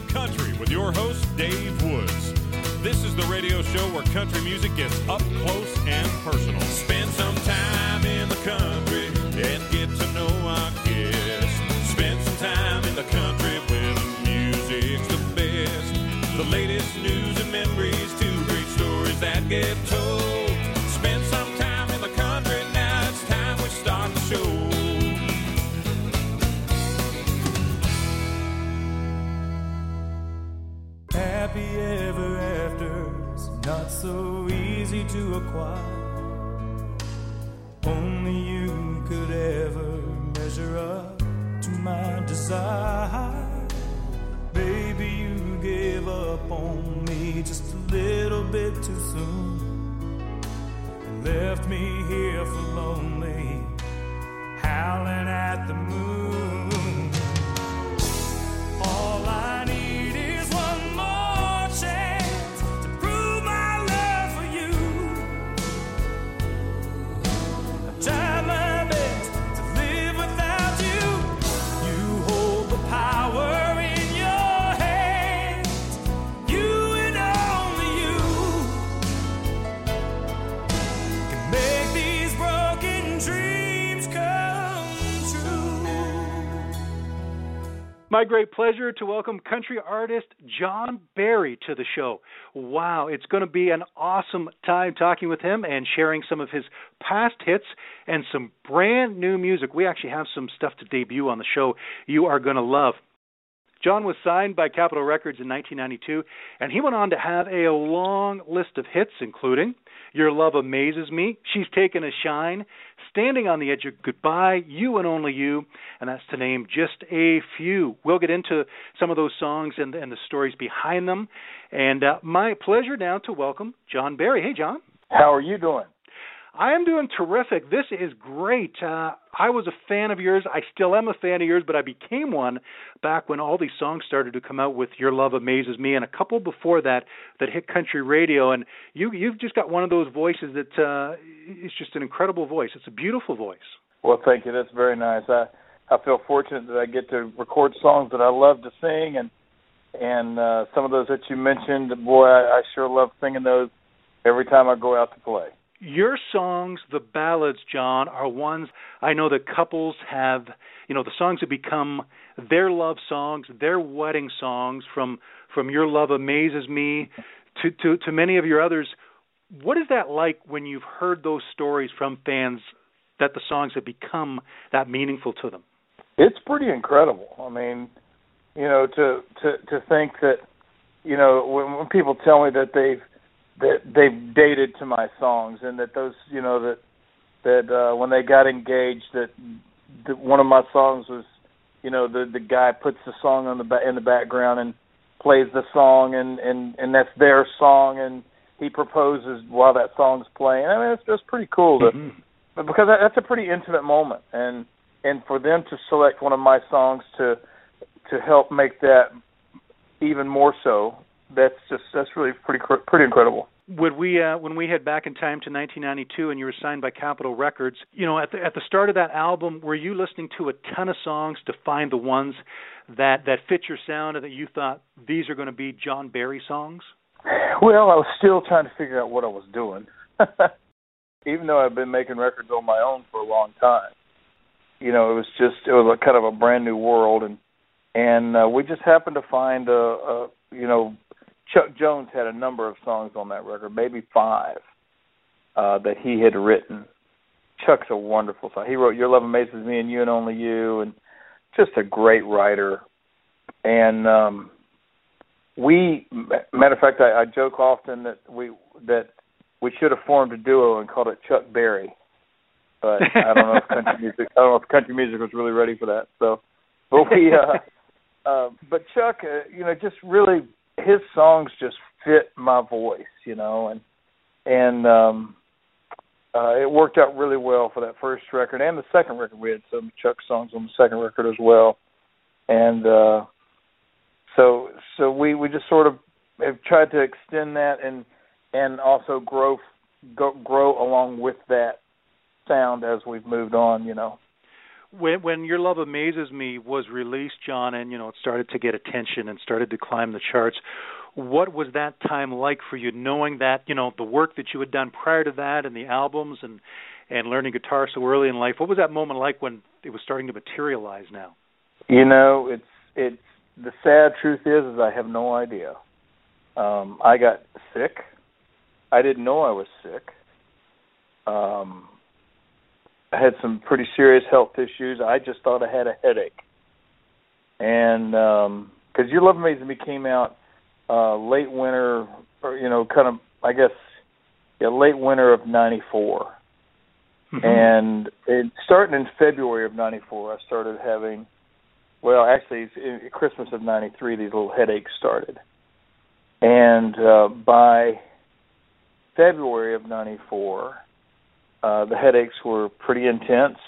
The Country with your host, Dave Woods. This is the radio show where country music gets up close and personal. Spend some time in the country and get to know our guests. Spend some time in the country where the music's the best. The latest news and memories, two great stories that get told. So easy to acquire. Only you could ever measure up to my desire. Baby, you gave up on me just a little bit too soon. And left me here for lonely, howling at the moon. All I need My great pleasure to welcome country artist John Berry to the show. Wow, it's going to be an awesome time talking with him and sharing some of his past hits and some brand new music. We actually have some stuff to debut on the show you are going to love. John was signed by Capitol Records in 1992, and he went on to have a long list of hits, including Your Love Amazes Me, She's Taken a Shine, Standing on the Edge of Goodbye, You and Only You, and that's to name just a few. We'll get into some of those songs and, and the stories behind them. And uh, my pleasure now to welcome John Berry. Hey, John. How are you doing? I am doing terrific. This is great. Uh, I was a fan of yours. I still am a fan of yours, but I became one back when all these songs started to come out with "Your Love Amazes Me" and a couple before that that hit country radio. And you, you've just got one of those voices that uh, is just an incredible voice. It's a beautiful voice. Well, thank you. That's very nice. I I feel fortunate that I get to record songs that I love to sing, and and uh, some of those that you mentioned, boy, I, I sure love singing those every time I go out to play. Your songs, the ballads, John, are ones I know that couples have. You know, the songs have become their love songs, their wedding songs. From from Your Love Amazes Me to to to many of your others. What is that like when you've heard those stories from fans that the songs have become that meaningful to them? It's pretty incredible. I mean, you know, to to to think that, you know, when, when people tell me that they've that they've dated to my songs and that those, you know, that that uh when they got engaged that, that one of my songs was, you know, the the guy puts the song on the ba- in the background and plays the song and and and that's their song and he proposes while that song's playing. I mean, it's just pretty cool to Mm-hmm. because that, that's a pretty intimate moment and and for them to select one of my songs to to help make that even more so that's just that's really pretty pretty incredible Would we uh, when we head back in time to 1992 and you were signed by Capitol Records, you know, at the at the start of that album, were you listening to a ton of songs to find the ones that that fit your sound and that you thought these are going to be John Berry songs? well i was still trying to figure out what i was doing even though i've been making records on my own for a long time you know it was just it was a kind of a brand new world and and uh, we just happened to find a, a you know Chuck Jones had a number of songs on that record, maybe five, uh, that he had written. Chuck's a wonderful song. He wrote "Your Love Amazes Me" and "You and Only You," and just a great writer. And um, we matter of fact I, I joke often that we that we should have formed a duo and called it Chuck Berry. But I don't know if country music I don't know if country music was really ready for that. So but we uh uh but Chuck uh, you know just really his songs just fit my voice, you know, and and um uh it worked out really well for that first record and the second record. We had some Chuck songs on the second record as well. And uh so so we we just sort of have tried to extend that and and also grow go, grow along with that sound as we've moved on, you know. When when Your Love Amazes Me was released, John, and you know it started to get attention and started to climb the charts, what was that time like for you, knowing that you know the work that you had done prior to that and the albums and and learning guitar so early in life? What was that moment like when it was starting to materialize? Now, you know, it's it's the sad truth is is I have no idea. Um, I got sick. I didn't know I was sick. Um, I had some pretty serious health issues. I just thought I had a headache. And um because You Love Amazing Me came out uh late winter or you know, kind of I guess yeah, late winter of ninety four. Mm-hmm. And it starting in February of ninety four I started having well, actually, in Christmas of '93, these little headaches started, and uh, by February of '94, uh, the headaches were pretty intense,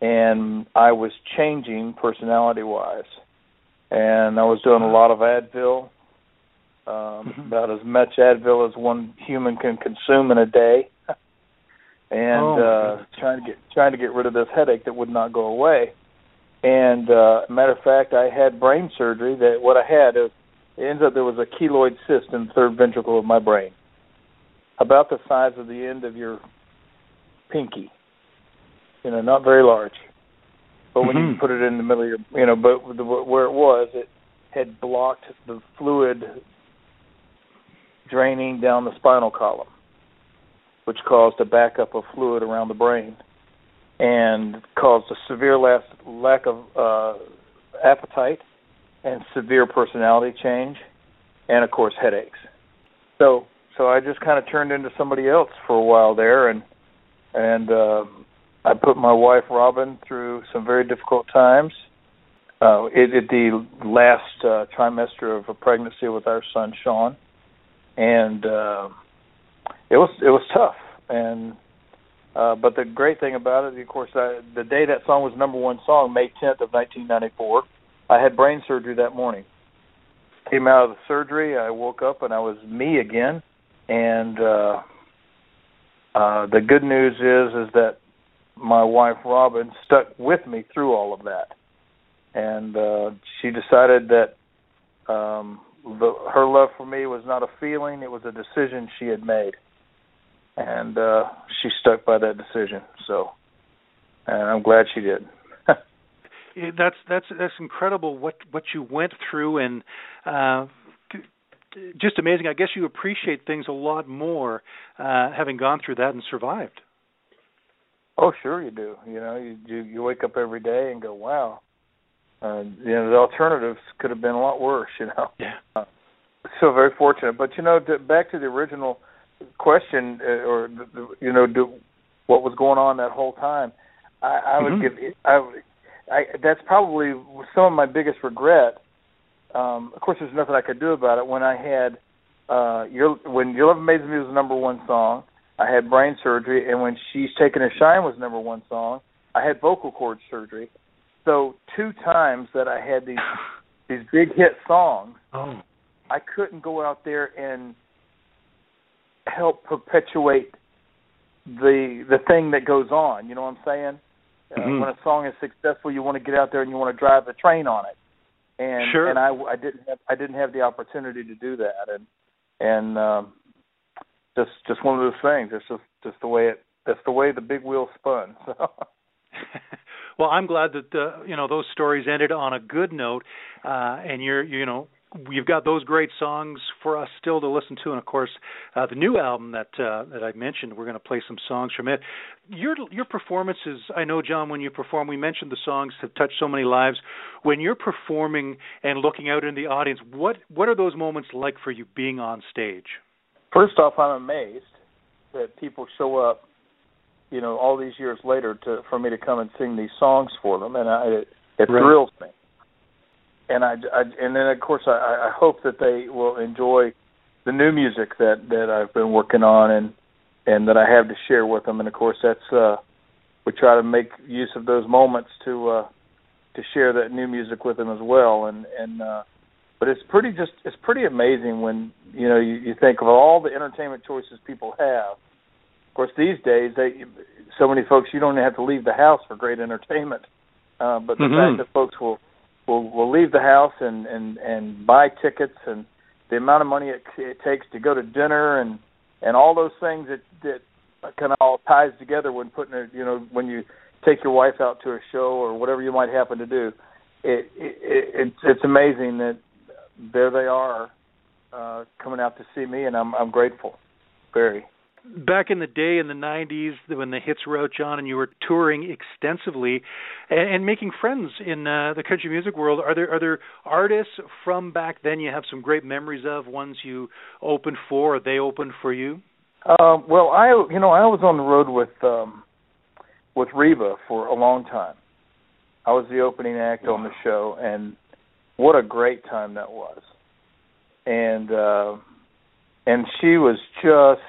and I was changing personality-wise, and I was doing a lot of Advil, um, mm-hmm. about as much Advil as one human can consume in a day, and oh, uh, trying to get trying to get rid of this headache that would not go away and uh, matter of fact, I had brain surgery. That what I had is it ends up there was a colloid cyst in the third ventricle of my brain, about the size of the end of your pinky. You know, not very large. But when mm-hmm. you put it in the middle of your, you know, but the, where it was, it had blocked the fluid draining down the spinal column, which caused a backup of fluid around the brain and caused a severe lack, lack of uh, appetite and severe personality change, and of course headaches. So so I just kind of turned into somebody else for a while there, and and uh, I put my wife Robin through some very difficult times. Uh, it, it the last uh, trimester of a pregnancy with our son Sean, and uh, it was it was tough, and uh, but the great thing about it, of course, I, the day that song was number one song, May 10th of 1994, I had brain surgery that morning. Came out of the surgery, I woke up and I was me again. And uh, uh, the good news is, is that my wife Robin stuck with me through all of that, and uh, she decided that um, the, her love for me was not a feeling; it was a decision she had made and uh, she stuck by that decision. So, and I'm glad she did. that's that's that's incredible what what you went through and uh just amazing. I guess you appreciate things a lot more uh having gone through that and survived. Oh, sure you do. You know, you you, you wake up every day and go, "Wow." Uh, you know, the alternatives could have been a lot worse, you know. Yeah. Uh, so very fortunate. But you know, to, back to the original question uh, or the, the, you know do, what was going on that whole time, I, I would mm-hmm. give I, I that's probably some of my biggest regret. Um, of course, there's nothing I could do about it. When I had uh, your when Your Love Amazes Me was the number one song, I had brain surgery, and when She's Taken a Shine was number one song, I had vocal cord surgery. So two times that I had these these big hit songs, oh. I couldn't go out there and help perpetuate the the thing that goes on. You know what I'm saying? Uh, mm-hmm. Uh, when a song is successful, you want to get out there and you want to drive the train on it. And sure. and I I didn't have I didn't have the opportunity to do that. And and um, just just one of those things. It's just just the way it that's the way the big wheel spun. So. well, I'm glad that uh, you know those stories ended on a good note, uh, and you're you know you've got those great songs for us still to listen to, and of course, uh, the new album that uh, that I mentioned. We're going to play some songs from it. Your your performances, I know, John. When you perform, we mentioned the songs have touched so many lives. When you're performing and looking out in the audience, what what are those moments like for you being on stage? First off, I'm amazed that people show up, you know, all these years later to for me to come and sing these songs for them, and I, it, it right. thrills me and I, I and then of course I, I hope that they will enjoy the new music that that I've been working on and and that I have to share with them. And of course that's uh, we try to make use of those moments to uh, to share that new music with them as well. And and uh, but it's pretty just it's pretty amazing when you know you, you think of all the entertainment choices people have. Of course, these days they so many folks you don't have to leave the house for great entertainment. Uh, but the mm-hmm. fact that folks will will will leave the house and and and buy tickets and the amount of money it, it takes to go to dinner and and all those things that that kind of all ties together when putting it you know when you take your wife out to a show or whatever you might happen to do. It, it, it it's it's amazing that there they are uh coming out to see me and I'm I'm grateful. Very back in the day in the 90s when the hits were out john and you were touring extensively and, and making friends in uh, the country music world are there are there artists from back then you have some great memories of ones you opened for or they opened for you uh, well i you know i was on the road with um with reba for a long time i was the opening act wow. on the show and what a great time that was and uh and she was just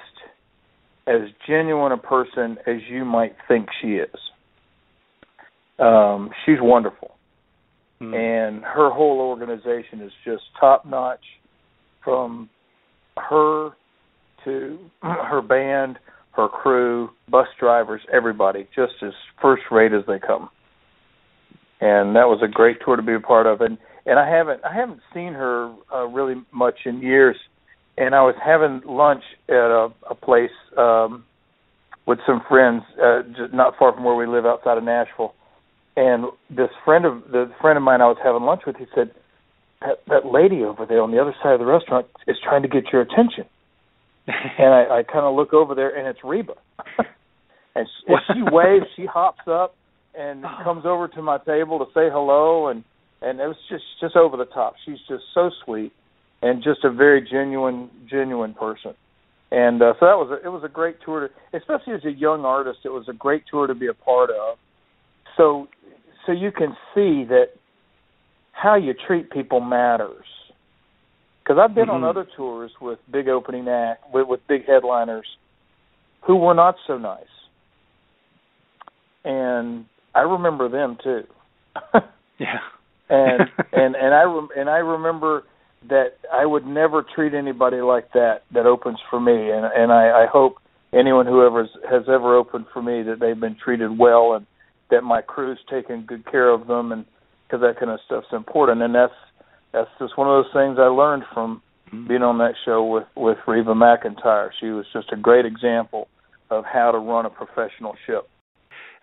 as genuine a person as you might think she is. Um, she's wonderful, mm. and her whole organization is just top notch, from her to her band, her crew, bus drivers, everybody, just as first rate as they come. And that was a great tour to be a part of, and and I haven't I haven't seen her uh, really much in years and I was having lunch at a, a place um, with some friends, uh, just not far from where we live, outside of Nashville. And this friend of the friend of mine I was having lunch with, he said, "That that lady over there on the other side of the restaurant is trying to get your attention." and I, I kind of look over there, and it's Reba. and, she, and she waves, she hops up, and comes over to my table to say hello, and and it was just just over the top. She's just so sweet and just a very genuine genuine person. And uh, so that was a, it was a great tour to, especially as a young artist. It was a great tour to be a part of. So so you can see that how you treat people matters. Because I've been mm-hmm. on other tours with big opening act with, with big headliners who were not so nice, and I remember them too. yeah. and and and I rem- and I remember that I would never treat anybody like that that opens for me, and and I, I hope anyone who ever has ever opened for me that they've been treated well and that my crew's taken good care of them, and because that kind of stuff's important, and that's that's just one of those things I learned from mm-hmm. being on that show with with Reba McEntire. She was just a great example of how to run a professional ship.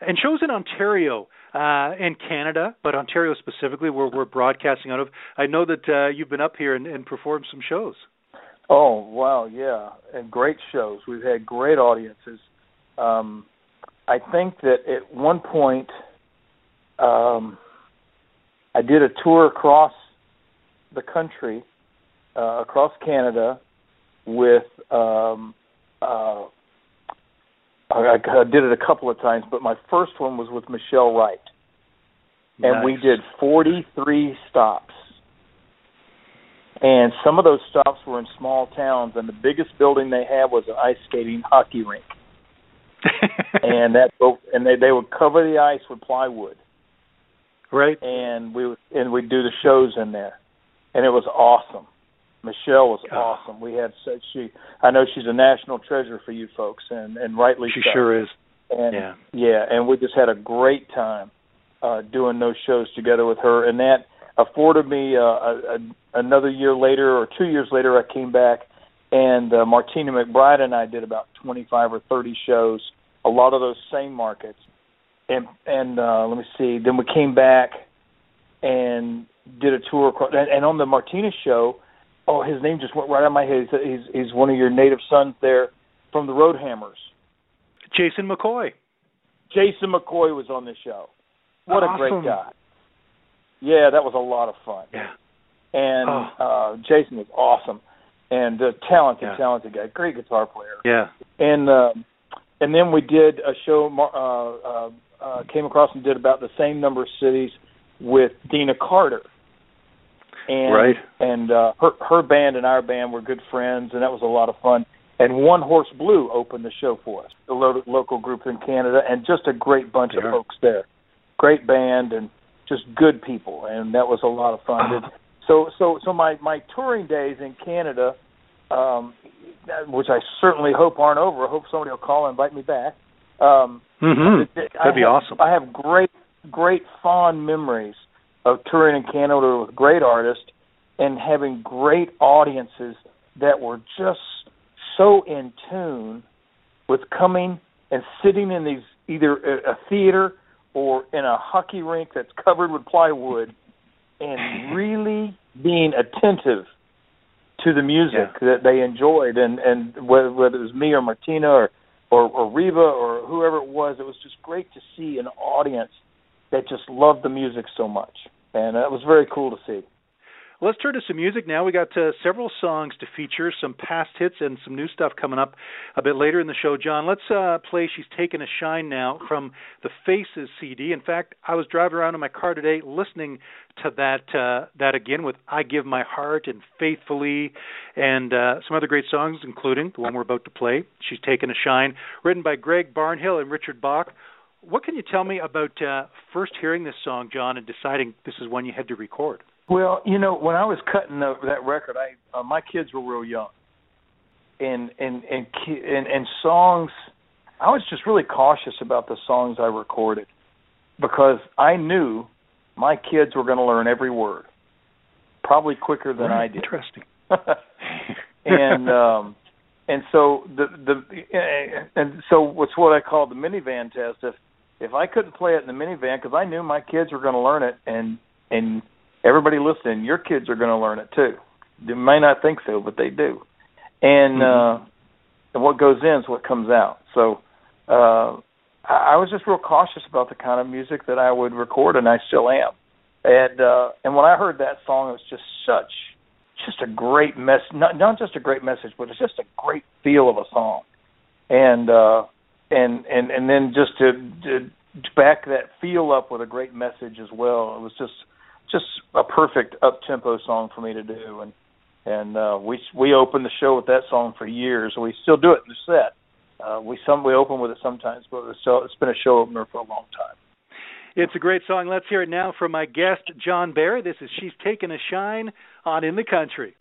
And shows in Ontario uh, and Canada, but Ontario specifically, where we're broadcasting out of. I know that uh, you've been up here and, and performed some shows. Oh wow, yeah, and great shows. We've had great audiences. Um, I think that at one point, um, I did a tour across the country, uh, across Canada, with um, uh, I, I did it a couple of times, but my first one was with Michelle Wright, and nice. we did 43 stops. And some of those stops were in small towns, and the biggest building they had was an ice skating hockey rink. and that and they they would cover the ice with plywood. Right. And we would and we'd do the shows in there, and it was awesome. Michelle was awesome. We had such she. I know she's a national treasure for you folks, and and rightly she so. sure is. And yeah, yeah, and we just had a great time uh doing those shows together with her, and that afforded me uh, a, a, another year later or two years later. I came back, and uh, Martina McBride and I did about twenty five or thirty shows. A lot of those same markets, and and uh, let me see. Then we came back and did a tour across, and, and on the Martina show, oh, his name just went right out of my head. He's, he's he's one of your native sons there from the Road Hammers. Jason McCoy. Jason McCoy was on the show. What awesome. a great guy. Yeah, that was a lot of fun. Yeah. And Oh. uh Jason was awesome and uh, talented, Yeah. talented guy, great guitar player. Yeah. And uh, and then we did a show. Uh, uh, uh, came across and did about the same number of cities with Deana Carter. And, Right. And uh, her her band and our band were good friends, and that was a lot of fun. And One Horse Blue opened the show for us, the lo- local group in Canada, and just a great bunch Sure. of folks there. Great band and just good people, and that was a lot of fun. So so so my my touring days in Canada, um, which I certainly hope aren't over. I hope somebody will call and invite me back. Um, hmm it- That'd I be have- awesome. I have great great fond memories of touring in Canada with great artists and having great audiences that were just so in tune with coming and sitting in these either a, theater or in a hockey rink that's covered with plywood and really being attentive to the music that they enjoyed. And and whether, whether it was me or Martina or, or or Reba or whoever it was it was just great to see an audience that just loved the music so much and it was very cool to see Let's turn to some music now. We got uh, several songs to feature, some past hits, and some new stuff coming up a bit later in the show. John, let's uh, play "She's Taken a Shine" now from the Faces CD. In fact, I was driving around in my car today listening to that uh, that again with "I Give My Heart" and "Faithfully," and uh, some other great songs, including the one we're about to play, "She's Taken a Shine," written by Greg Barnhill and Richard Bach. What can you tell me about uh, first hearing this song, John, and deciding this is one you had to record? Well, you know, when I was cutting the, that record, I uh, my kids were real young, and and and and and songs. I was just really cautious about the songs I recorded because I knew my kids were going to learn every word, probably quicker than I did. Interesting. and um and so the the and so what's what I call the minivan test. If if I couldn't play it in the minivan because I knew my kids were going to learn it, and and everybody listening, your kids are going to learn it too. They may not think so, but they do. And Mhm. uh and what goes in is what comes out. So uh I I was just real cautious about the kind of music that I would record, and I still am. And uh and when I heard that song, it was just such just a great mess not not just a great message but it's just a great feel of a song and uh and and and then just to, to back that feel up with a great message as well it was just just a perfect up tempo song for me to do and and uh we we opened the show with that song for years we still do it in the set uh we some we open with it sometimes but it's still it's been a show opener for a long time It's a great song. Let's hear it now from my guest, John Berry. This is She's Taken a Shine on In the Country.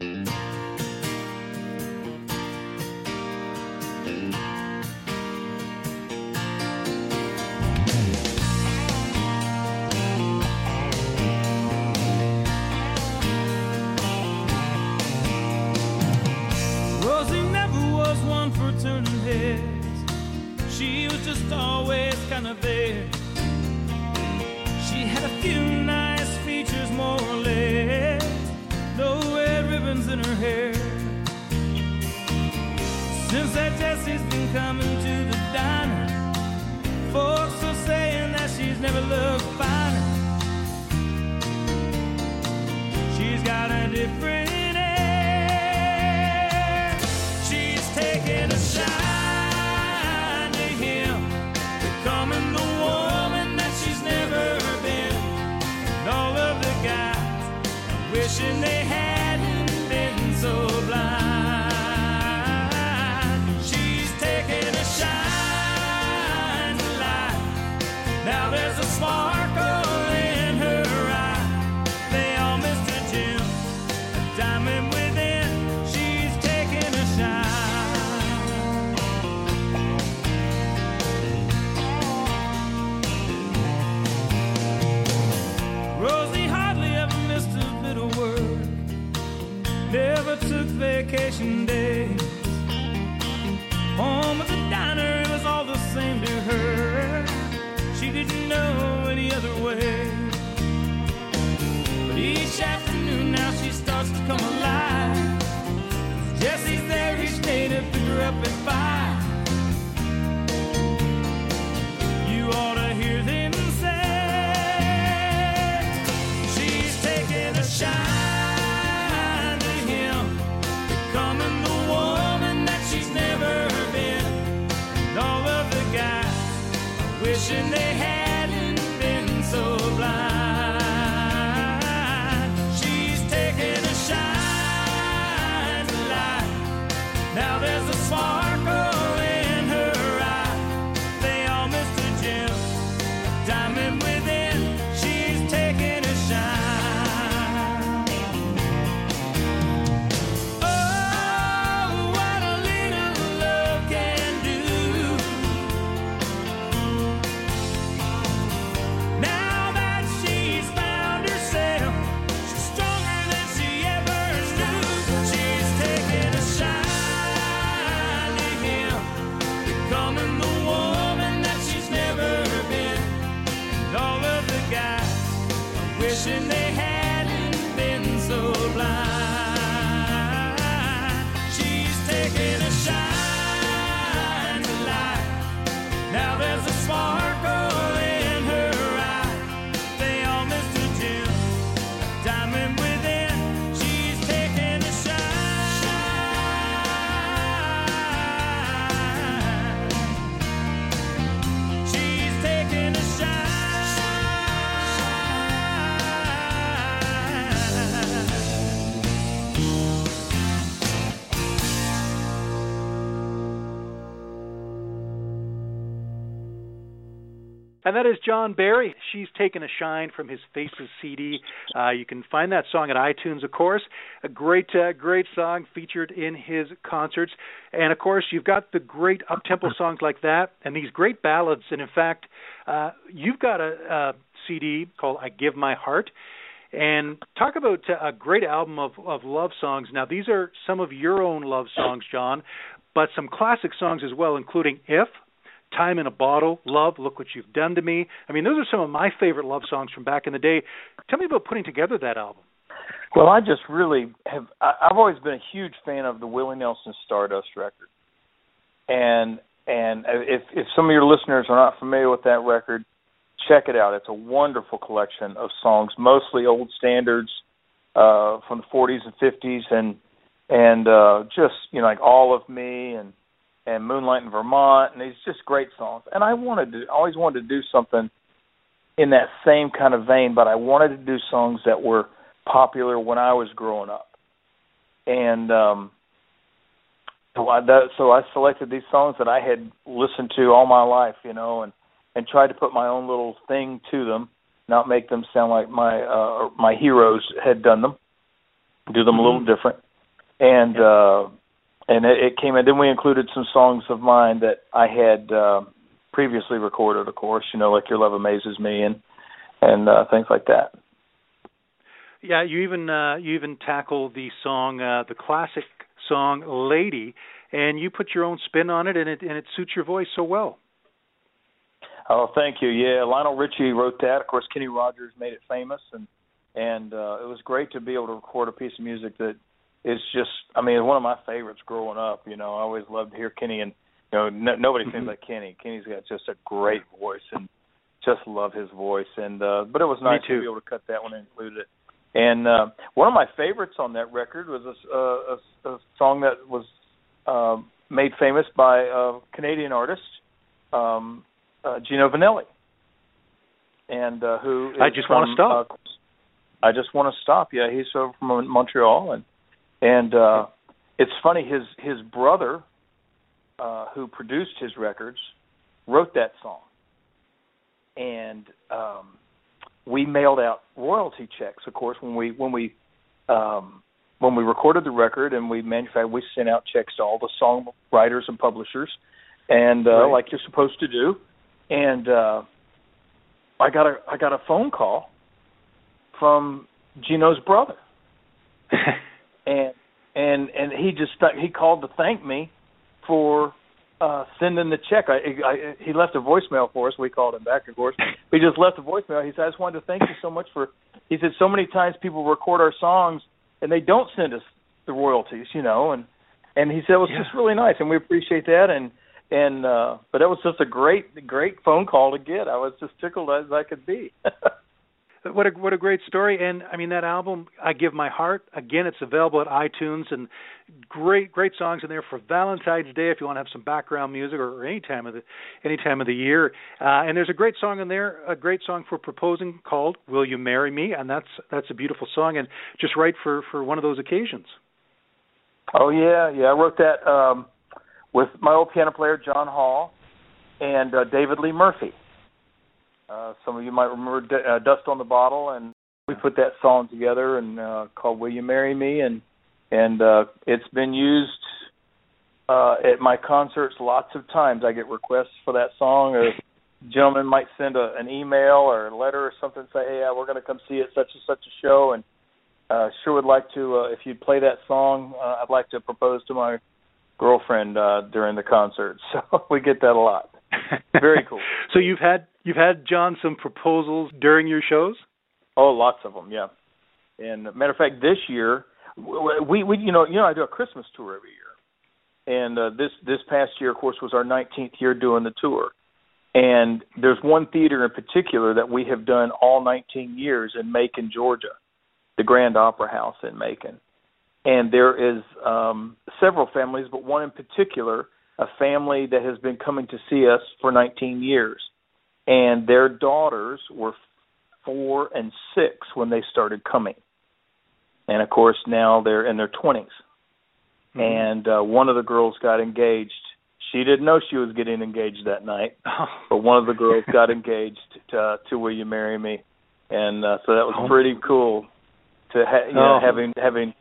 That is John Berry. She's taken a shine from his Faces CD. Uh, you can find that song at iTunes, of course. A great, uh, great song featured in his concerts. And of course, you've got the great up-tempo songs like that, and these great ballads. And in fact, uh, you've got a, a CD called "I Give My Heart." And talk about uh, a great album of, of love songs. Now, these are some of your own love songs, John, but some classic songs as well, including "If." Time in a Bottle, Love, Look What You've Done to Me. I mean, those are some of my favorite love songs from back in the day. Tell me about putting together that album. Well, I just really have. I've always been a huge fan of the Willie Nelson Stardust record, and and if if some of your listeners are not familiar with that record, check it out. It's a wonderful collection of songs, mostly old standards uh, from the 40s and 50s, and and uh, just you know like All of Me and and Moonlight in Vermont, and these just great songs. And I wanted to, always wanted to do something in that same kind of vein, but I wanted to do songs that were popular when I was growing up. And um so I that, so I selected these songs that I had listened to all my life, you know, and and tried to put my own little thing to them, not make them sound like my uh my heroes had done them. Do them mm-hmm. a little different. And uh and it, it came in then we included some songs of mine that I had uh previously recorded, of course, you know, like Your Love Amazes Me and and uh things like that. Yeah, you even uh, you even tackle the song, uh, the classic song "Lady," and you put your own spin on it, and it and it suits your voice so well. Oh, thank you. Yeah, Lionel Richie wrote that. Of course, Kenny Rogers made it famous, and and uh, it was great to be able to record a piece of music that is just. I mean, one of my favorites growing up. You know, I always loved to hear Kenny, and you know, no, nobody mm-hmm. seems like Kenny. Kenny's got just a great voice, and just love his voice. And uh, but it was nice to be able to cut that one and include it. And uh, one of my favorites on that record was a, a, a song that was uh, made famous by a Canadian artist, um, uh, Gino Vannelli, and uh, who I just want to stop. Uh, I just want to stop. Yeah, he's from Montreal, and and uh, it's funny. His his brother, uh, who produced his records, wrote that song, and um, we mailed out royalty checks. Of course, when we when we um, when we recorded the record and we manufactured, we sent out checks to all the songwriters and publishers, and uh, right. like you're supposed to do. And uh, I got a I got a phone call from Gino's brother, and and and he just he called to thank me for uh sending the check. I, I he left a voicemail for us. We called him back, of course. He just left a voicemail. He said, "I just wanted to thank you so much for." He said, "So many times people record our songs and they don't send us the royalties, you know, and And he said it was Yeah. just really nice, and we appreciate that. And and uh but it was just a great great phone call to get. I was just tickled as I could be. What a what a great story! And I mean that album, I give my heart. Again, it's available at iTunes, and great great songs in there for Valentine's Day if you want to have some background music or, or any time of the any time of the year. Uh, and there's a great song in there, a great song for proposing called "Will You Marry Me?" And that's that's a beautiful song and just right for for one of those occasions. Oh yeah, yeah. I wrote that um with my old piano player John Hall and uh, David Lee Murphy. Uh, some of you might remember D- uh, Dust on the Bottle, and we put that song together and uh, called "Will You Marry Me?" and and uh, it's been used uh, at my concerts lots of times. I get requests for that song, or gentlemen might send a, an email or a letter or something, say, "Hey, uh, we're going to come see at such and such a show," and uh, sure would like to. Uh, if you'd play that song, uh, I'd like to propose to my girlfriend uh, during the concert. So we get that a lot. Very cool. so you've had you've had John some proposals during your shows. Oh, lots of them, yeah. And matter of fact, this year we we you know you know I do a Christmas tour every year, and uh, this this past year, of course, was our 19th year doing the tour. And there's one theater in particular that we have done all 19 years in Macon, Georgia, the Grand Opera House in Macon. And there is um, several families, but one in particular, a family that has been coming to see us for 19 years, and their daughters were four and six when they started coming, and of course now they're in their 20s. Mm-hmm. And uh, one of the girls got engaged. She didn't know she was getting engaged that night, but one of the girls got engaged to, uh, to "Will You Marry Me?" And uh, so that was Oh. pretty cool to ha- you know, Oh. having having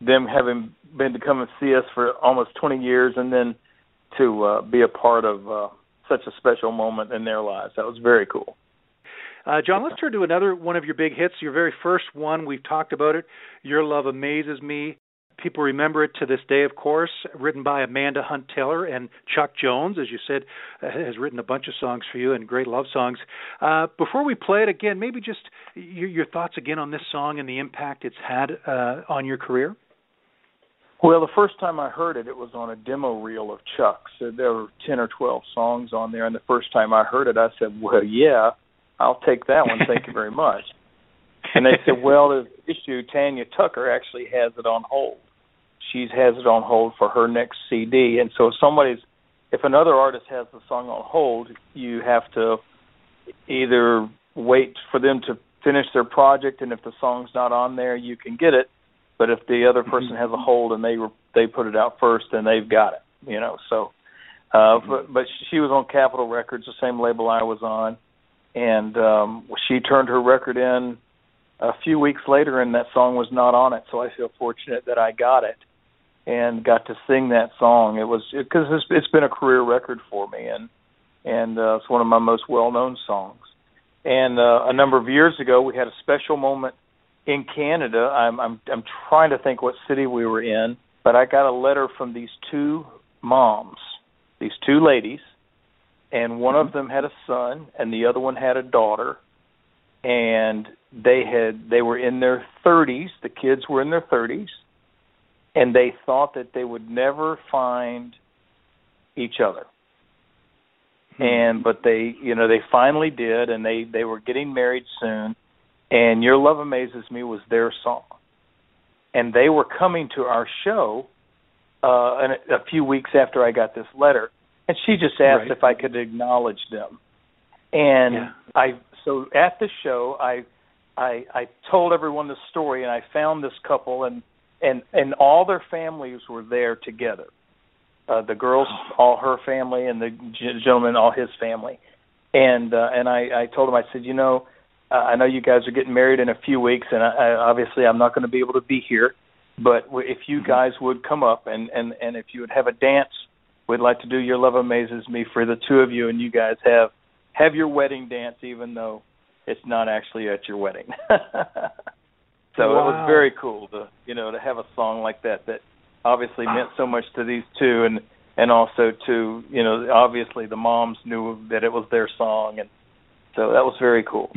them having been to come and see us for almost 20 years, and then to uh, be a part of uh, such a special moment in their lives. That was very cool. Uh, John, let's turn to another one of your big hits, your very first one. We've talked about it. Your Love Amazes Me. People remember it to this day, of course, written by Amanda Hunt Taylor and Chuck Jones, as you said, uh, has written a bunch of songs for you and great love songs. Uh, before we play it again, maybe just your, your thoughts again on this song and the impact it's had uh, on your career. Well, the first time I heard it, it was on a demo reel of Chuck's. So there were 10 or 12 songs on there, and the first time I heard it, I said, well, yeah, I'll take that one. Thank you very much. And they said, well, the issue, Tanya Tucker actually has it on hold. She has it on hold for her next CD. And so if somebody's, if another artist has the song on hold, you have to either wait for them to finish their project, and if the song's not on there, you can get it. But if the other person has a hold and they were, they put it out first, then they've got it. You know, so. Uh, but but she was on Capitol Records, the same label I was on, and um, she turned her record in a few weeks later, and that song was not on it. So I feel fortunate that I got it and got to sing that song. It was because it's, it's been a career record for me, and and uh, it's one of my most well-known songs. And uh, a number of years ago, we had a special moment in Canada. I'm I'm I'm trying to think what city we were in, but I got a letter from these two moms, these two ladies, and one of mm-hmm. them had a son, and the other one had a daughter, and they had they were in their 30s. The kids were in their 30s, and they thought that they would never find each other hmm. and but they you know they finally did and they they were getting married soon and your love amazes me was their song and they were coming to our show uh and a, few weeks after I got this letter and she just asked Right. if I could acknowledge them and Yeah. I so at the show I I I told everyone the story and I found this couple and and and all their families were there together uh, the girls, all her family, and the gentleman, all his family. And uh, and I, I told him, I said, you know, uh, I know you guys are getting married in a few weeks, and I, I, obviously I'm not going to be able to be here. But if you guys would come up and and and if you would have a dance, we'd like to do your love amazes me for the two of you, and you guys have have your wedding dance, even though it's not actually at your wedding. so it was very cool to you know to have a song like that that obviously meant so much to these two and and also to you know obviously the moms knew that it was their song and so that was very cool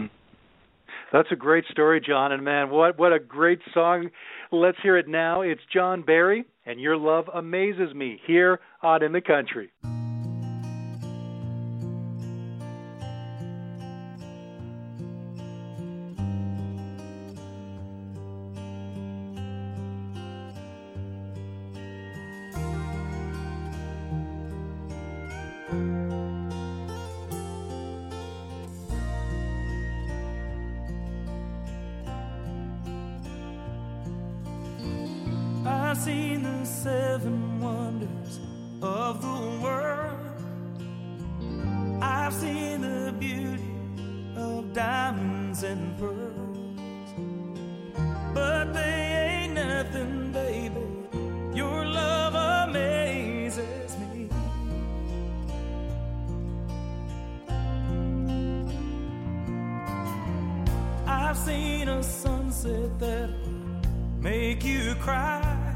That's a great story, John. And man, what what a great song. Let's hear it now. It's John Berry and Your Love Amazes Me here on In the Country. A sunset that make you cry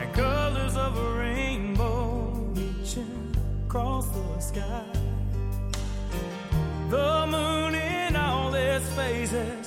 and colors of a rainbow reaching across the sky. The moon in all its phases,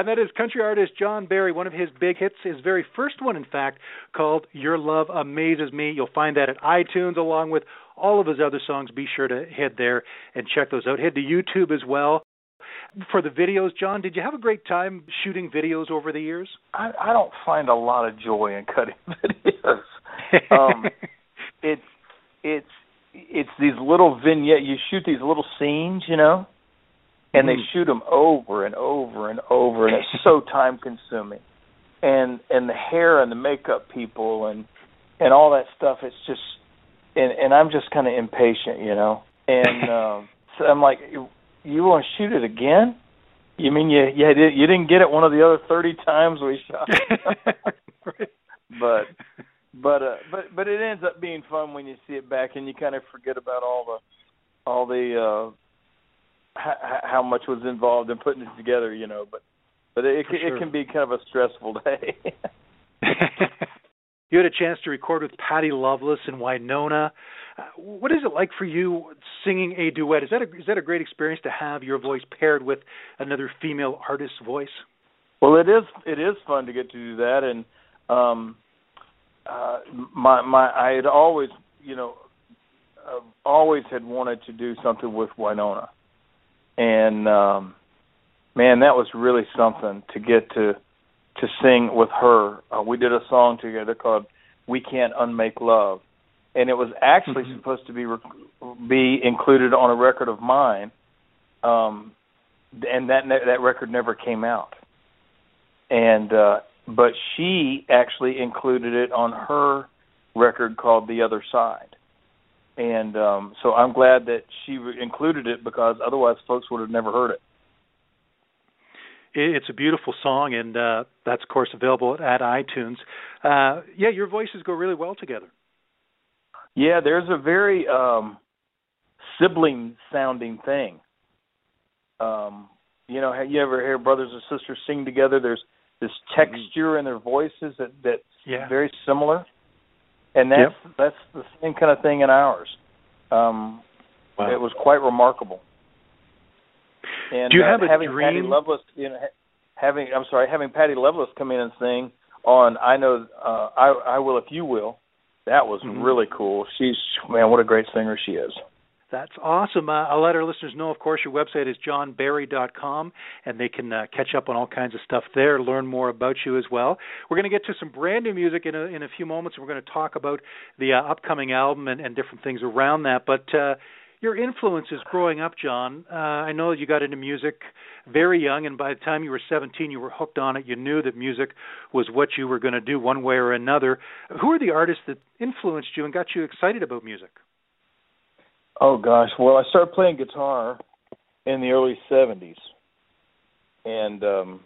And that is country artist John Berry. One of his big hits, his very first one, in fact, called Your Love Amazes Me. You'll find that at iTunes along with all of his other songs. Be sure to head there and check those out. Head to YouTube as well. For the videos, John, did you have a great time shooting videos over the years? I, I don't find a lot of joy in cutting videos. Um, it's it's it's these little vignette. You shoot these little scenes, you know, and they Mhm. shoot them over and over and over, and it's so time consuming. And and the hair and the makeup people and and all that stuff. It's just and and I'm just kind of impatient, you know. And um, so I'm like, you, you want to shoot it again? You mean you you did you didn't get it one of the other thirty times we shot? but but uh but but it ends up being fun when you see it back and you kind of forget about all the all the uh how, how much was involved in putting it together you know but but it it, sure. it can be kind of a stressful day you had a chance to record with Patty Loveless in Wynonna. Uh, what is it like for you singing a duet? Is that a, is that a great experience to have your voice paired with another female artist's voice? Well, it is it is fun to get to do that, and um, uh, my my I had always you know uh, always had wanted to do something with Wynonna, and um, man, that was really something to get to to sing with her. Uh, we did a song together called "We Can't Unmake Love," and it was actually mm-hmm. supposed to be rec- be included on a record of mine, um, and that ne- that record never came out. And uh, but she actually included it on her record called "The Other Side." And um, so I'm glad that she re- included it because otherwise folks would have never heard it it's a beautiful song, and uh, that's of course available at iTunes. Uh, yeah, your voices go really well together. Yeah, there's a very um, sibling sounding thing. Um, you know, have you ever hear brothers and sisters sing together? There's this texture in their voices that that's yeah. very similar, and that's yep. that's the same kind of thing in ours. Um, wow. It was quite remarkable. And do you uh, have a having dream? Patty Loveless, you know, having I'm sorry, having Patty Loveless come in and sing on I know uh, I I will if you will. That was mm-hmm. really cool. She's man, what a great singer she is. That's awesome. Uh, I'll let our listeners know, of course, your website is johnberry.com, and they can uh, catch up on all kinds of stuff there, learn more about you as well. We're going to get to some brand new music in a, in a few moments, we're going to talk about the uh, upcoming album and, and different things around that. But uh, your influences growing up, John. Uh, I know you got into music very young, and by the time you were 17, you were hooked on it. You knew that music was what you were going to do one way or another. Who are the artists that influenced you and got you excited about music? Oh gosh, well, I started playing guitar in the early 70s, and um,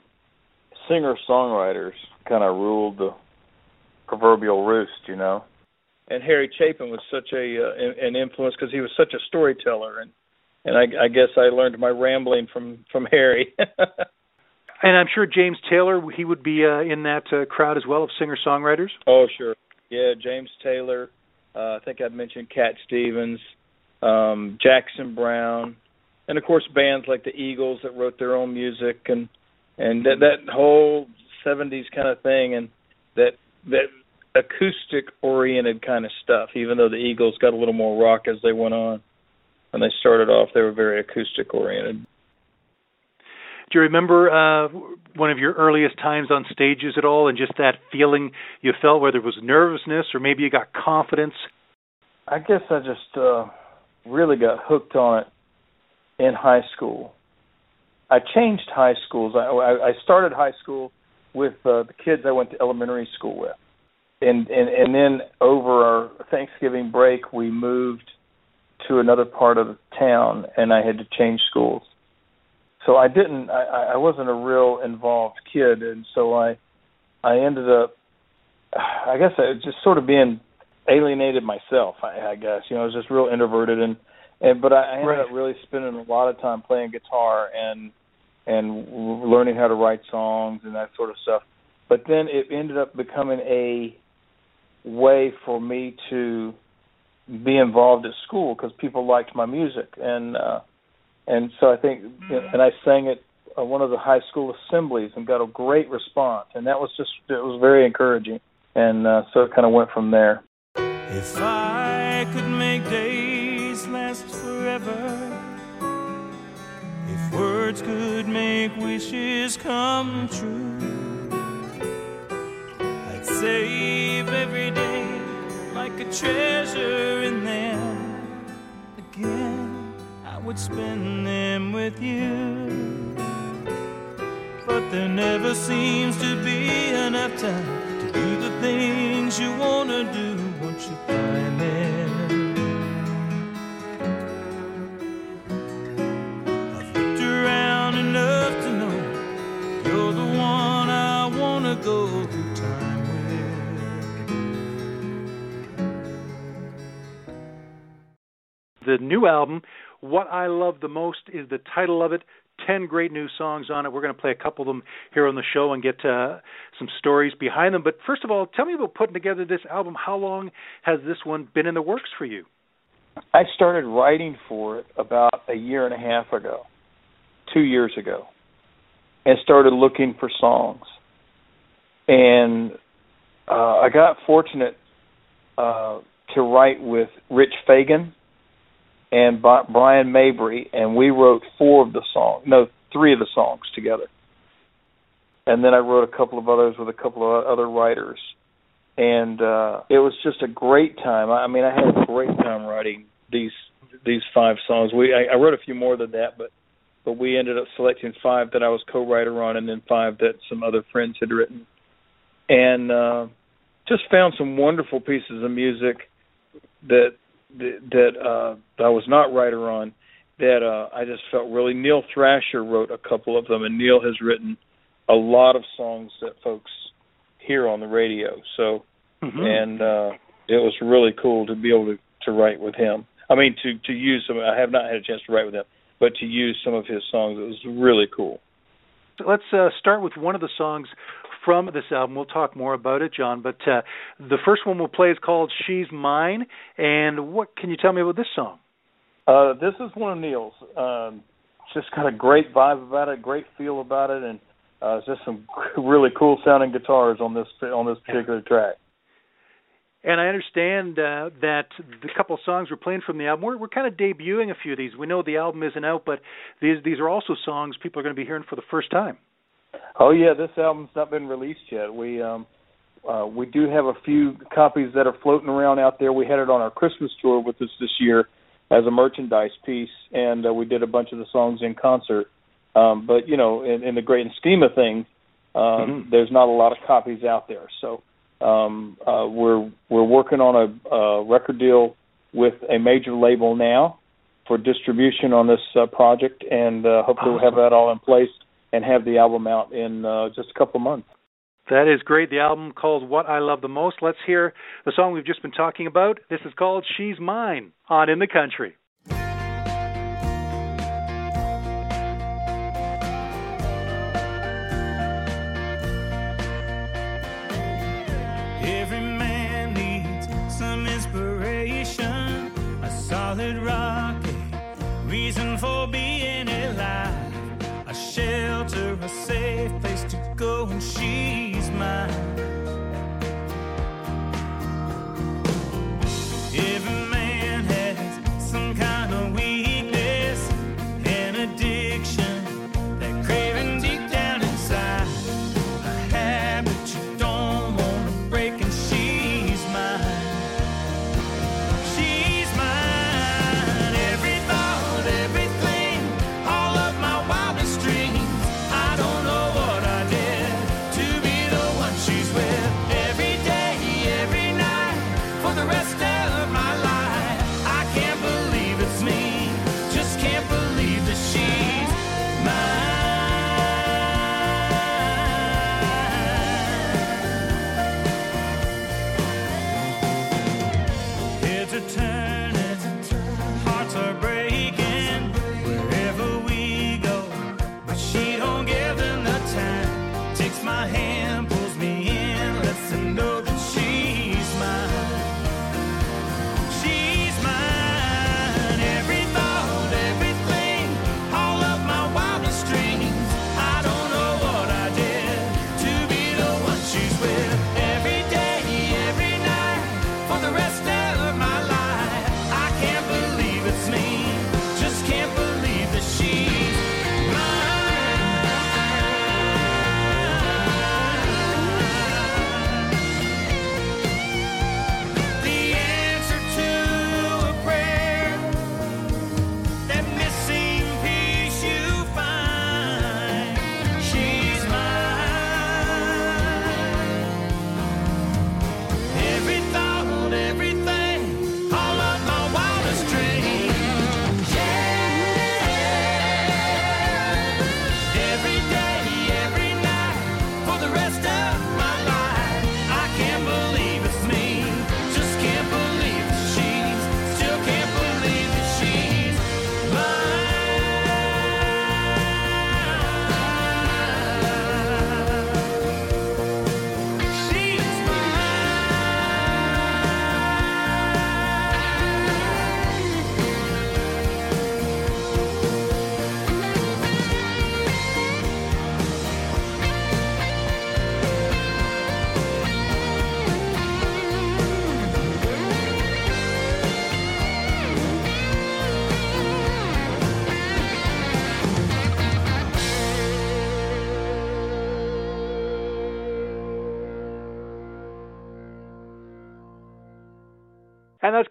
singer songwriters kind of ruled the proverbial roost, you know and Harry Chapin was such a uh, an influence because he was such a storyteller, and and I, I guess I learned my rambling from from Harry. and I'm sure James Taylor he would be uh, in that uh, crowd as well of singer songwriters. Oh sure, yeah, James Taylor. Uh, I think I'd mentioned Cat Stevens, um, Jackson Browne, and of course bands like the Eagles that wrote their own music and and that, that whole '70s kind of thing, and that that acoustic oriented kind of stuff, even though the Eagles got a little more rock as they went on. When they started off, they were very acoustic oriented. Do you remember uh, one of your earliest times on stages at all, and just that feeling you felt, whether it was nervousness or maybe you got confidence? I guess I just uh, really got hooked on it in high school. I changed high schools. I, I started high school with uh, the kids I went to elementary school with and and and then over our Thanksgiving break, we moved to another part of the town, and I had to change schools. So I didn't. I, I wasn't a real involved kid, and so I I ended up. I guess I just sort of being alienated myself. I, I guess you know I was just real introverted, and and but I, ended right. up really spending a lot of time playing guitar and and learning how to write songs and that sort of stuff. But then it ended up becoming a way for me to be involved at school because people liked my music and uh and so I think and I sang at uh, one of the high school assemblies and got a great response and that was just it was very encouraging and uh so it kind of went from there if I could make days last forever if words could make wishes come true I'd save every day like a treasure in them. Again, I would spend them with you. But there never seems to be enough time to do the things you want to do the new album. What I love the most is the title of it. Ten great new songs on it. We're going to play a couple of them here on the show and get uh, some stories behind them. But first of all, tell me about putting together this album. How long has this one been in the works for you? I started writing for it about a year and a half ago, two years ago, and started looking for songs. And uh, I got fortunate uh, to write with Rich Fagan and Brian Mabry, and we wrote four of the songs, no, three of the songs together. And then I wrote a couple of others with a couple of other writers, and uh, it was just a great time. I mean, I had a great time writing these these five songs. We I, I wrote a few more than that, but but we ended up selecting five that I was co-writer on, and then five that some other friends had written, and uh, just found some wonderful pieces of music that that, that uh, I was not writer on. That uh, I just felt really. Neil Thrasher wrote a couple of them, and Neil has written a lot of songs that folks hear on the radio. So, mm-hmm. and uh, it was really cool to be able to to write with him. I mean, to to use some. I have not had a chance to write with him, but to use some of his songs, it was really cool. Let's uh, start with one of the songs from this album. We'll talk more about it, John. But uh, the first one we'll play is called "She's Mine." And what can you tell me about this song? Uh, this is one of Neil's. Um, just got a great vibe about it, great feel about it, and uh, just some really cool sounding guitars on this on this particular track. And I understand uh, that the couple of songs we're playing from the album, we're, we're kind of debuting a few of these. We know the album isn't out, but these these are also songs people are going to be hearing for the first time. Oh yeah, this album's not been released yet. We um uh we do have a few copies that are floating around out there. We had it on our Christmas tour with us this year as a merchandise piece and uh, we did a bunch of the songs in concert. Um but you know, in, in the great scheme of things, um mm-hmm. there's not a lot of copies out there. So um, uh, we're we're working on a, a record deal with a major label now for distribution on this uh, project, and uh, hopefully awesome. we'll have that all in place and have the album out in uh, just a couple months. That is great. The album called What I Love the Most. Let's hear the song we've just been talking about. This is called She's Mine on In the Country. A safe place to go, and she's mine.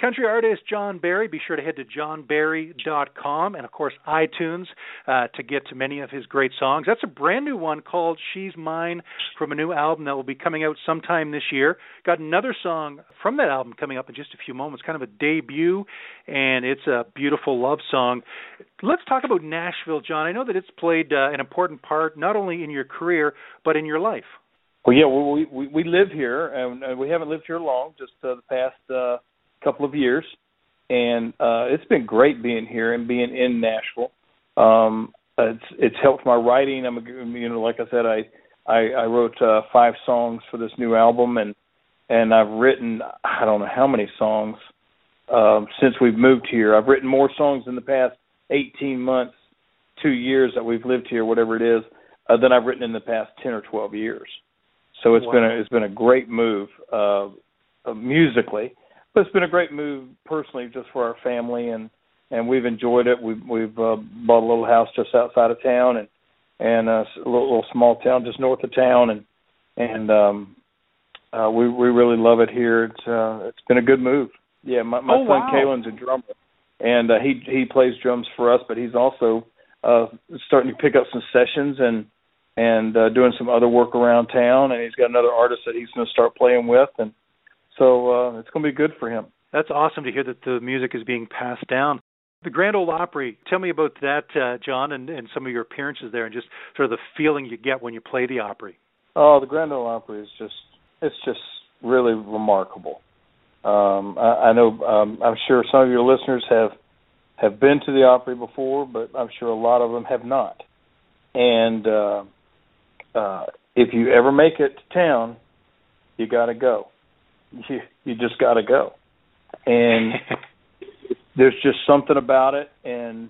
Country artist John Berry. Be sure to head to johnberry.com and, of course, iTunes uh, to get to many of his great songs. That's a brand new one called She's Mine from a new album that will be coming out sometime this year. Got another song from that album coming up in just a few moments, kind of a debut, and it's a beautiful love song. Let's talk about Nashville, John. I know that it's played uh, an important part not only in your career, but in your life. Well, yeah, we we we live here, and, we haven't lived here long, just uh, the past uh, couple of years, and uh, it's been great being here and being in Nashville. Um, it's it's helped my writing. I'm a, you know, like I said, I I, I wrote uh, five songs for this new album, and and I've written I don't know how many songs um, since we've moved here. I've written more songs in the past 18 months, two years that we've lived here, whatever it is, uh, than I've written in the past 10 or 12 years. So it's wow. been a, it's been a great move uh, uh, musically, but it's been a great move personally just for our family and and we've enjoyed it. We've we've uh, bought a little house just outside of town and and uh, a little, little small town just north of town and and um uh we we really love it here. It's uh it's been a good move. Yeah, my my oh, son wow. Kalen's a drummer and uh, he he plays drums for us, but he's also uh starting to pick up some sessions and and uh, doing some other work around town. And he's got another artist that he's going to start playing with, and so uh, it's going to be good for him. That's awesome to hear that the music is being passed down. The Grand Ole Opry. Tell me about that, uh, John, and, and some of your appearances there, and just sort of the feeling you get when you play the Opry. Oh, the Grand Ole Opry is just it's just really remarkable. Um, I, I know um, I'm sure some of your listeners have have been to the Opry before, but I'm sure a lot of them have not. And uh, uh, if you ever make it to town, you got to go. You you just got to go, and there's just something about it. And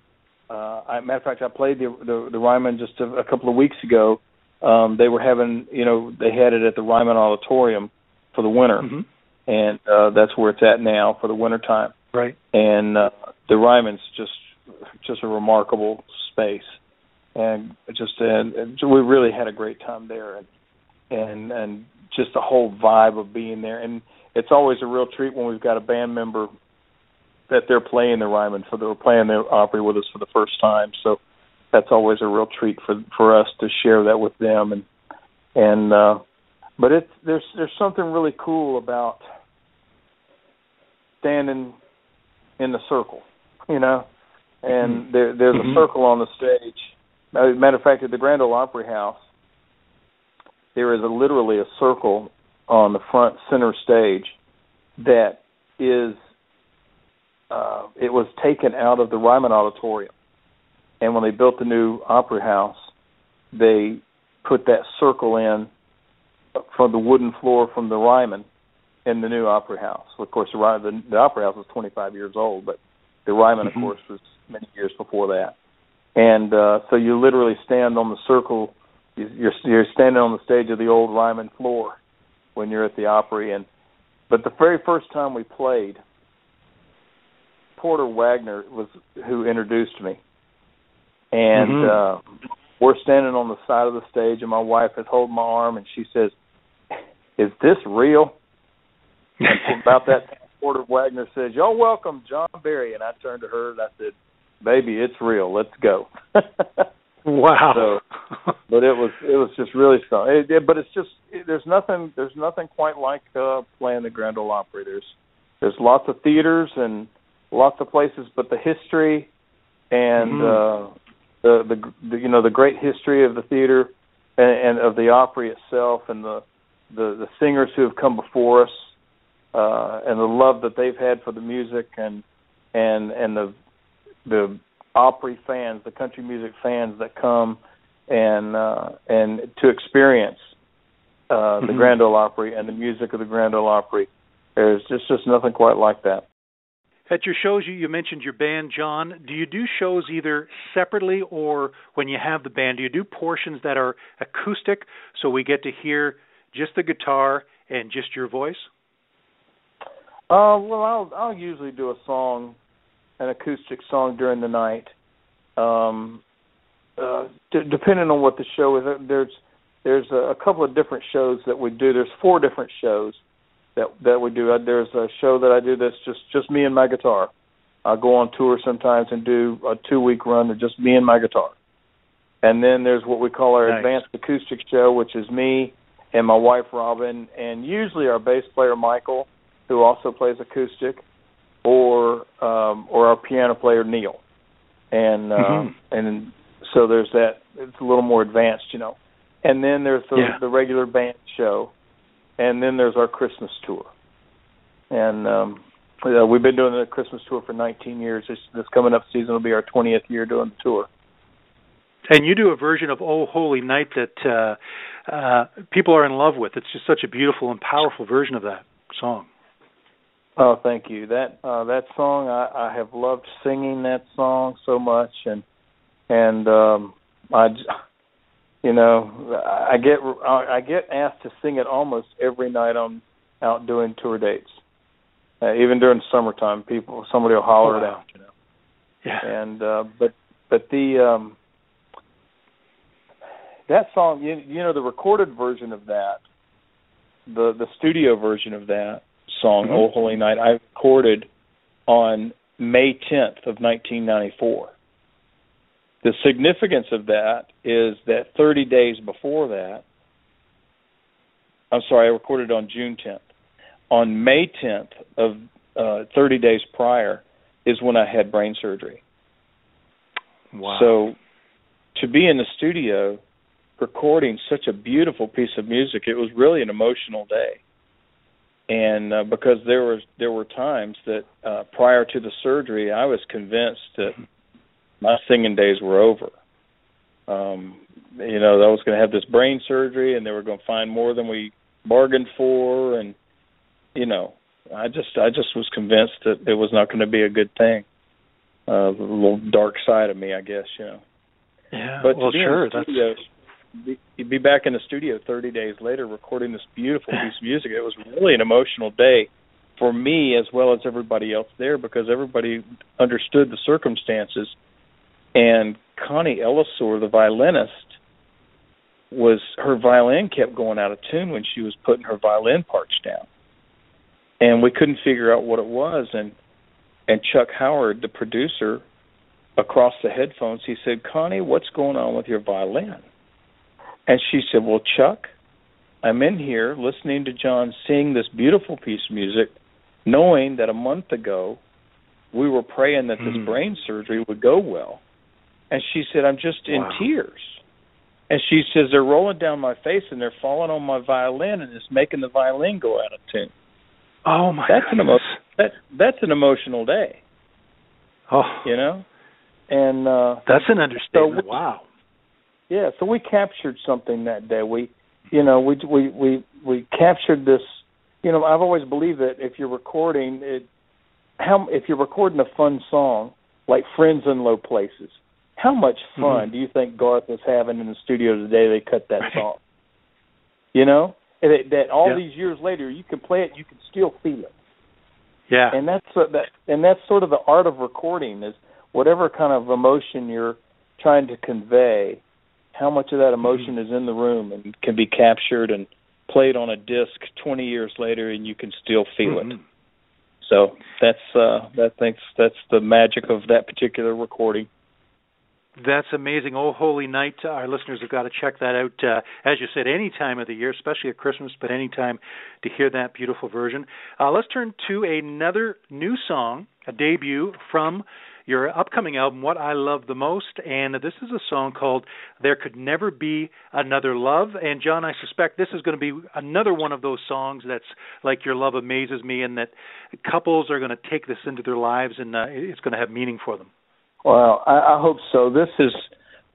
uh, I, matter of fact, I played the the, the Ryman just a, a couple of weeks ago. Um, they were having, you know, they had it at the Ryman Auditorium for the winter, mm-hmm. and uh, that's where it's at now for the winter time. Right. And uh, the Ryman's just just a remarkable space and just and, and we really had a great time there and and and just the whole vibe of being there. And it's always a real treat when we've got a band member that they're playing the Ryman for the playing the Opry with us for the first time. So that's always a real treat for for us to share that with them. And and uh but it's there's there's something really cool about standing in the circle you know? And mm-hmm. there there's a mm-hmm. circle on the stage. As a matter of fact, at the Grand Ole Opry House, there is a, literally a circle on the front center stage that is uh, it was taken out of the Ryman Auditorium, and when they built the new Opry House, they put that circle in from the wooden floor from the Ryman in the new Opry House. Of course, the, the, the Opry House was 25 years old, but the Ryman, mm-hmm. of course, was many years before that and uh, so you literally stand on the circle. You're you're standing on the stage of the old Ryman floor when you're at the Opry, and but the very first time we played, Porter Wagoner was who introduced me, and mm-hmm. uh, we're standing on the side of the stage, and my wife is holding my arm, and she says, "Is this real?" and about that, Porter Wagoner says, "Y'all welcome John Berry," and I turned to her and I said baby, it's real. Let's go. wow. So, but it was it was just really fun. It, it, but it's just it, there's nothing there's nothing quite like uh, playing the Grand Ole Opry. There's there's lots of theaters and lots of places, but the history and mm-hmm. uh, the, the the you know the great history of the theater and, and of the Opry itself and the the the singers who have come before us uh, and the love that they've had for the music and and and the the Opry fans, the country music fans that come and uh, and to experience uh, mm-hmm. the Grand Ole Opry and the music of the Grand Ole Opry. There's just just nothing quite like that. At your shows, you, you mentioned your band, John. Do you do shows either separately or when you have the band? Do you do portions that are acoustic so we get to hear just the guitar and just your voice? Uh, well, I'll I'll usually do a song an acoustic song during the night. Um, uh, d- depending on what the show is, there's there's a, a couple of different shows that we do. There's four different shows that that we do. There's a show that I do that's just just me and my guitar. I go on tour sometimes and do a two week run of just me and my guitar. And then there's what we call our Nice. advanced acoustic show, which is me and my wife Robin, and usually our bass player Michael, who also plays acoustic, or um, or our piano player Neil. And um, and so there's that. It's a little more advanced, you know. And then there's the, Yeah. the regular band show, and then there's our Christmas tour. And um, uh, we've been doing the Christmas tour for 19 years. This, this coming up season will be our 20th year doing the tour. And you do a version of "Oh Holy Night" that uh, uh, people are in love with. It's just such a beautiful and powerful version of that song. Oh, thank you. That uh, that song, I, I have loved singing that song so much, and and um, I, you know, I get I get asked to sing it almost every night I'm out doing tour dates. Uh, even during summertime, people somebody will holler Oh, it out, you know. Yeah. and uh but but the um that song you, you know the recorded version of that the the studio version of that song Mhm. oh holy night i recorded on may 10th of 1994 the significance of that is that 30 days before that i'm sorry i recorded on june 10th on may 10th of uh 30 days prior is when i had brain surgery Wow. so to be in the studio recording such a beautiful piece of music, it was really an emotional day. And uh, because there was there were times that uh, prior to the surgery, I was convinced that my singing days were over. Um, you know, I was going to have this brain surgery, and they were going to find more than we bargained for, and you know, I just I just was convinced that it was not going to be a good thing. Uh, the little dark side of me, I guess, you know. yeah. But well, sure. the That's studio, be, you'd be back in the studio 30 days later recording this beautiful piece of music. It was really an emotional day for me as well as everybody else there because everybody understood the circumstances. And Connie Ellisor, the violinist, was her violin kept going out of tune when she was putting her violin parts down, and we couldn't figure out what it was. And and Chuck Howard, the producer, across the headphones, he said, Connie, what's going on with your violin? And she said, Well, Chuck, I'm in here listening to John sing this beautiful piece of music, knowing that a month ago we were praying that this Hmm. brain surgery would go well. And she said, I'm just in Wow. tears. And she says, They're rolling down my face and they're falling on my violin and it's making the violin go out of tune. oh my. That's an emo- that that's an emotional day, Oh, you know? And uh that's an understatement. So- wow. Yeah, so we captured something that day. We, you know, we we we we captured this. You know, I've always believed that if you're recording it, how if you're recording a fun song like "Friends in Low Places," how much fun Mhm. do you think Garth was having in the studio the day they cut that song? You know, and it, that all Yeah. these years later, you can play it, you can still feel it Yeah. and that's what that and that's sort of the art of recording is whatever kind of emotion you're trying to convey how much of that emotion is in the room and can be captured and played on a disc 20 years later and you can still feel it Mhm. so that's uh that thinks that's the magic of that particular recording That's amazing. Oh, Holy Night. Uh, Our listeners have got to check that out. Uh, as you said, any time of the year, especially at Christmas, but any time to hear that beautiful version. Uh, let's turn to another new song, a debut from your upcoming album, What I Love the Most. And this is a song called There Could Never Be Another Love. And, John, I suspect this is going to be another one of those songs that's like Your Love Amazes Me, and that couples are going to take this into their lives and uh, it's going to have meaning for them. Well, I, I hope so. This is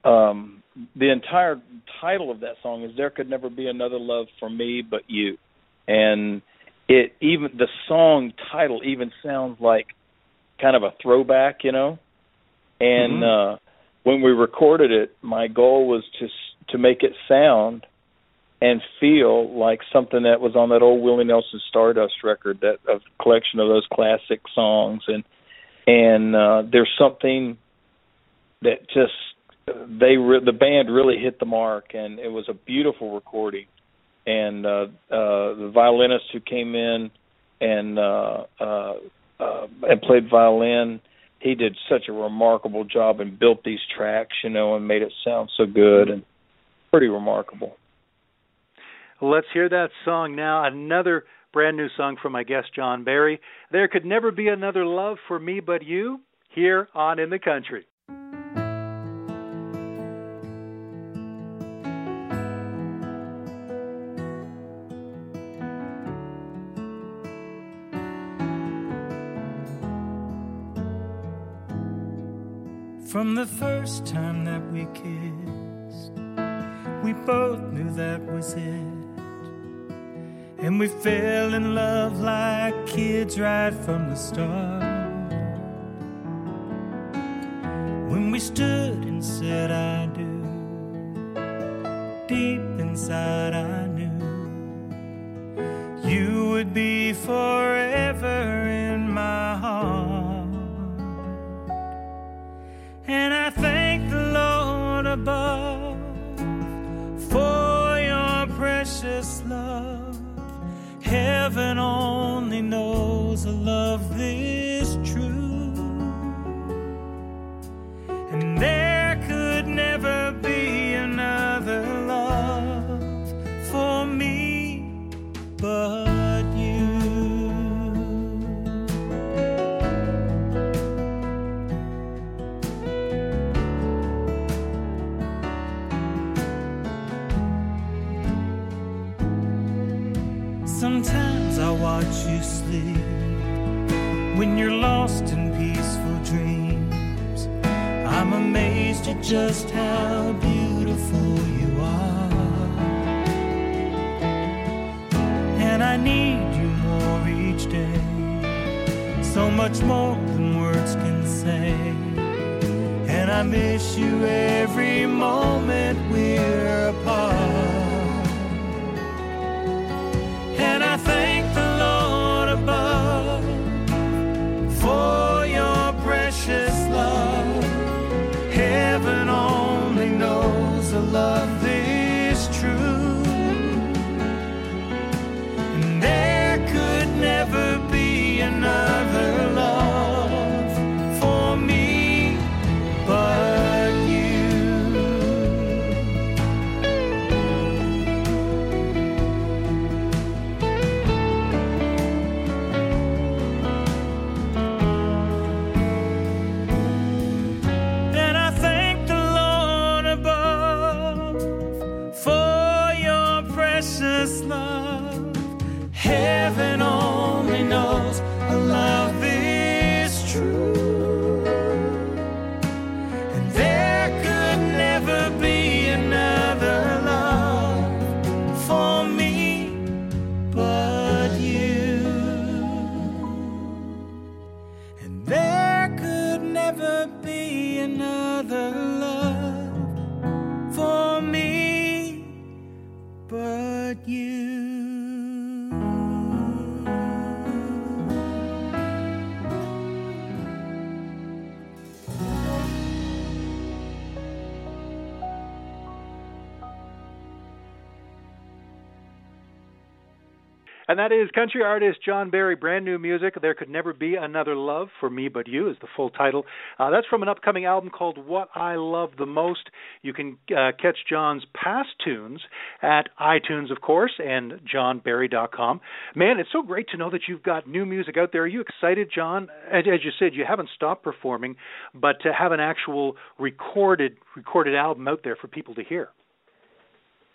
um the entire title of that song is "There Could Never Be Another Love for Me But You," and it even the song title even sounds like kind of a throwback, you know. And uh when we recorded it, my goal was to to make it sound and feel like something that was on that old Willie Nelson Stardust record, that of collection of those classic songs. And and uh there's something that just they re- the band really hit the mark and it was a beautiful recording. And uh, uh, the violinist who came in and uh, uh, uh, and played violin. He did such a remarkable job and built these tracks, you know, and made it sound so good and pretty remarkable. Let's hear that song now. Another brand new song from my guest John Berry. There could never be another love for me but you here on In the Country. From the first time that we kissed, we both knew that was it. And we fell in love like kids right from the start. When we stood and said, I do, deep inside I knew you would be forever just how beautiful you are. And I need you more each day, so much more than words can say. And I miss you every moment we're apart. And that is country artist John Berry, brand new music. There Could Never Be Another Love for Me But You is the full title. Uh, that's from an upcoming album called What I Love the Most. You can uh, catch John's past tunes at iTunes, of course, and johnberry.com. Man, it's so great to know that you've got new music out there. Are you excited, John? As, as you said, you haven't stopped performing, but to have an actual recorded recorded album out there for people to hear.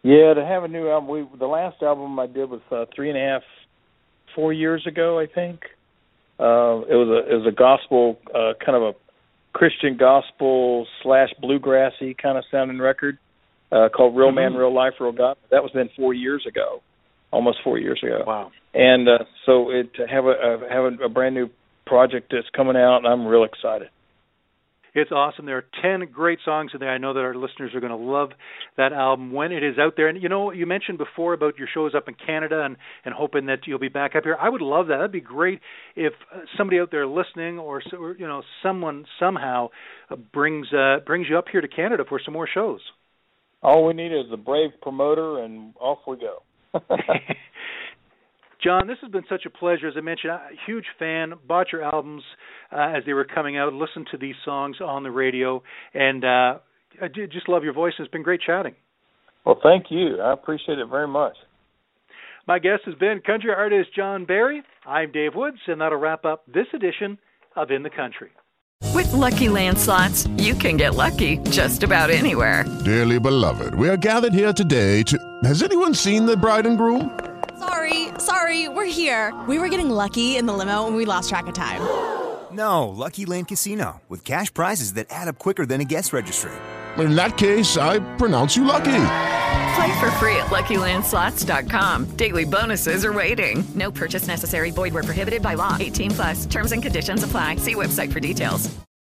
Yeah, to have a new album. We the last album I did was uh, three and a half, four years ago, I think. Uh, it was a it was a gospel, uh, kind of a Christian gospel slash bluegrassy kind of sounding record uh, called Real Man, Mhm. Real Life, Real God. That was then four years ago, almost four years ago. Wow. And uh, so it to have a, a have a, a brand new project that's coming out, and I'm real excited. It's awesome. There are 10 great songs in there. I know that our listeners are going to love that album when it is out there. And you know, you mentioned before about your shows up in Canada and and hoping that you'll be back up here. I would love that. That'd be great if uh, somebody out there listening or, or you know, someone somehow uh, brings uh brings you up here to Canada for some more shows. All we need is a brave promoter, and off we go. John, this has been such a pleasure. As I mentioned, I'm a huge fan. Bought your albums uh, as they were coming out. Listened to these songs on the radio, and uh, I just love your voice. It's been great chatting. Well, thank you. I appreciate it very much. My guest has been country artist John Berry. I'm Dave Woods, and that'll wrap up this edition of In the Country. With LuckyLand Slots, you can get lucky just about anywhere. Dearly beloved, we are gathered here today to. Has anyone seen the bride and groom? Sorry, sorry, we're here. We were getting lucky in the limo and we lost track of time. No, Lucky Land Casino, with cash prizes that add up quicker than a guest registry. In that case, I pronounce you lucky. Play for free at LuckyLandSlots.com. Daily bonuses are waiting. No purchase necessary. Void where prohibited by law. 18 plus. Terms and conditions apply. See website for details.